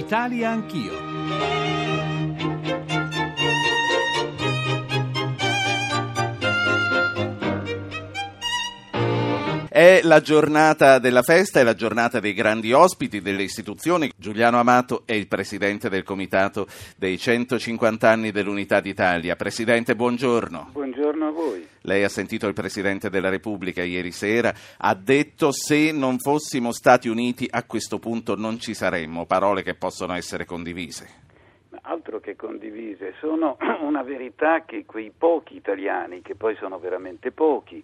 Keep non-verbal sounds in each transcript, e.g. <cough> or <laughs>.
Italia Anch'io. È la giornata della festa, è la giornata dei grandi ospiti delle istituzioni. Giuliano Amato è il presidente del comitato dei 150 anni dell'Unità d'Italia. Presidente, buongiorno. Buongiorno a voi. Lei ha sentito il Presidente della Repubblica ieri sera, ha detto se non fossimo Stati Uniti a questo punto non ci saremmo, parole che possono essere condivise. Altro che condivise, sono <clears throat> una verità che quei pochi italiani, che poi sono veramente pochi,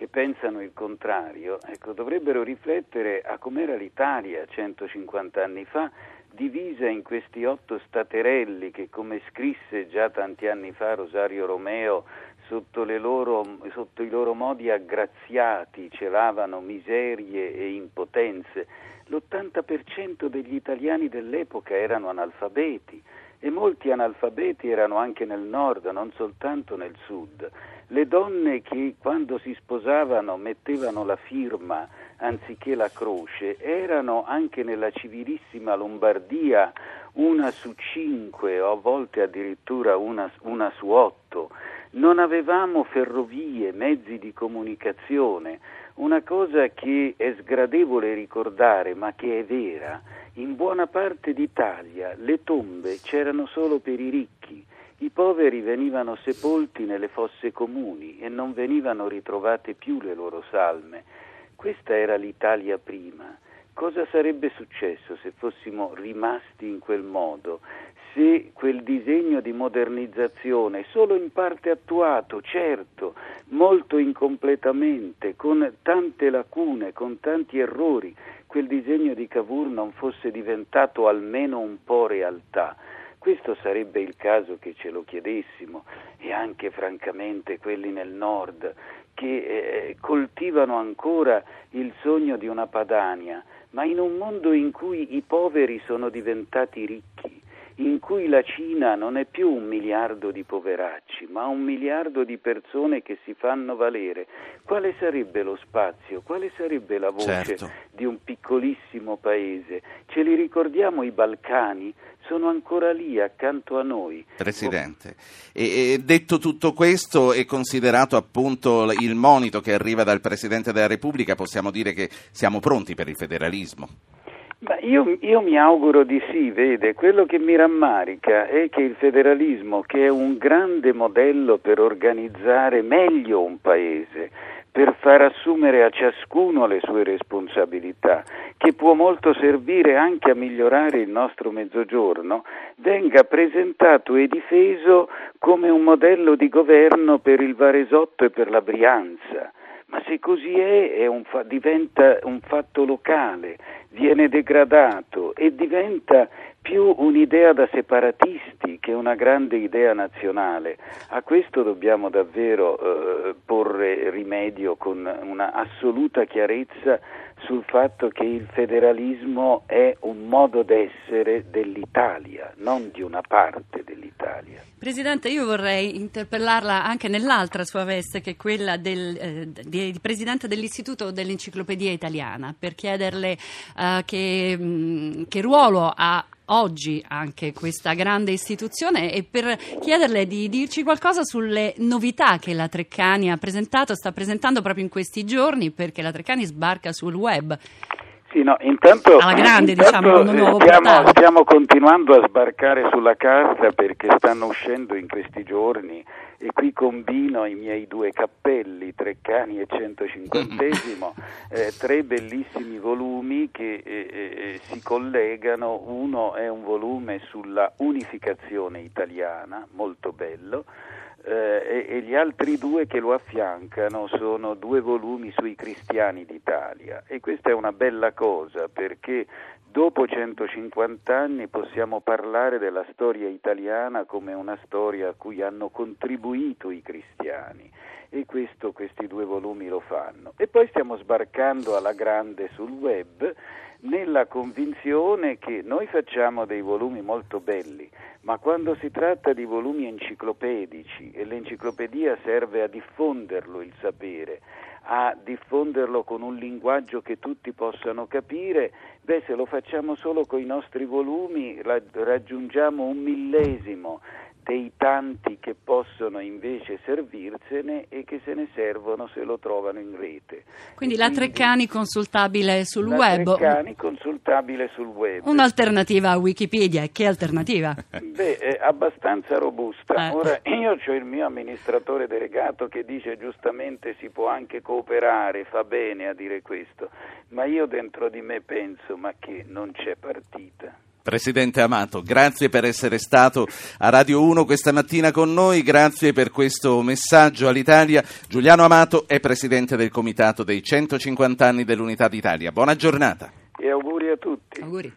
che pensano il contrario, ecco, dovrebbero riflettere a com'era l'Italia 150 anni fa, divisa in questi otto staterelli che, come scrisse già tanti anni fa Rosario Romeo, sotto, loro, sotto i loro modi aggraziati celavano miserie e impotenze. L'80% degli italiani dell'epoca erano analfabeti e molti analfabeti erano anche nel nord, non soltanto nel sud. Le donne che quando si sposavano mettevano la firma anziché la croce erano anche nella civilissima Lombardia una su cinque o a volte addirittura una, una su otto. Non avevamo ferrovie, mezzi di comunicazione, una cosa che è sgradevole ricordare ma che è vera. In buona parte d'Italia le tombe c'erano solo per i ricchi i poveri venivano sepolti nelle fosse comuni e non venivano ritrovate più le loro salme. Questa era l'Italia prima. Cosa sarebbe successo se fossimo rimasti in quel modo? Se quel disegno di modernizzazione, solo in parte attuato, certo, molto incompletamente, con tante lacune, con tanti errori, quel disegno di Cavour non fosse diventato almeno un po' realtà? Questo sarebbe il caso che ce lo chiedessimo e anche francamente quelli nel nord che eh, coltivano ancora il sogno di una Padania, ma in un mondo in cui i poveri sono diventati ricchi, in cui la Cina non è più un miliardo di poveracci, ma un miliardo di persone che si fanno valere, quale sarebbe lo spazio, quale sarebbe la voce certo. di un piccolissimo paese? Ce li ricordiamo i Balcani? Sono ancora lì accanto a noi. Presidente, e, e detto tutto questo e considerato appunto il monito che arriva dal Presidente della Repubblica, possiamo dire che siamo pronti per il federalismo? Io, io, mi auguro di sì, vede, quello che mi rammarica è che il federalismo, che è un grande modello per organizzare meglio un paese, per far assumere a ciascuno le sue responsabilità, che può molto servire anche a migliorare il nostro mezzogiorno, venga presentato e difeso come un modello di governo per il Varesotto e per la Brianza. Ma se così è, è un fa- diventa un fatto locale, viene degradato e diventa più un'idea da separatisti che una grande idea nazionale. A questo dobbiamo davvero eh, porre rimedio con una assoluta chiarezza sul fatto che il federalismo è un modo d'essere dell'Italia, non di una parte dell'Italia. Presidente, io vorrei interpellarla anche nell'altra sua veste, che è quella del, eh, di, di Presidente dell'Istituto dell'Enciclopedia Italiana, per chiederle eh, che, mh, mm, che ruolo ha oggi anche questa grande istituzione e per chiederle di dirci qualcosa sulle novità che la Treccani ha presentato, sta presentando proprio in questi giorni perché la Treccani sbarca sul web. Sì, no, intanto, grande, intanto diciamo, nuovo stiamo, stiamo continuando a sbarcare sulla carta perché stanno uscendo in questi giorni e qui combino i miei due cappelli, Treccani e 150 <laughs> eh, tre bellissimi volumi che eh, eh, si collegano, uno è un volume sulla unificazione italiana, molto bello, eh, e, e, gli altri due che lo affiancano sono due volumi sui cristiani d'Italia. E questa è una bella cosa perché dopo 150 anni possiamo parlare della storia italiana come una storia a cui hanno contribuito i cristiani e questo questi due volumi lo fanno. E poi stiamo sbarcando alla grande sul web nella convinzione che noi facciamo dei volumi molto belli, ma quando si tratta di volumi enciclopedici e l'enciclopedia serve a diffonderlo il sapere, a diffonderlo con un linguaggio che tutti possano capire, beh se lo facciamo solo con i nostri volumi raggiungiamo un millesimo dei tanti che possono invece servirsene e che se ne servono se lo trovano in rete. Quindi la Treccani consultabile sul la web. La Treccani consultabile sul web. Un'alternativa a Wikipedia, che alternativa? <laughs> Beh, è abbastanza robusta. Eh. Ora io ho il mio amministratore delegato che dice giustamente si può anche cooperare, fa bene a dire questo, ma io dentro di me penso ma che non c'è partita. Presidente Amato, grazie per essere stato a Radio 1 questa mattina con noi, grazie per questo messaggio all'Italia. Giuliano Amato è Presidente del Comitato dei 150 anni dell'Unità d'Italia. Buona giornata. E auguri a tutti. Auguri.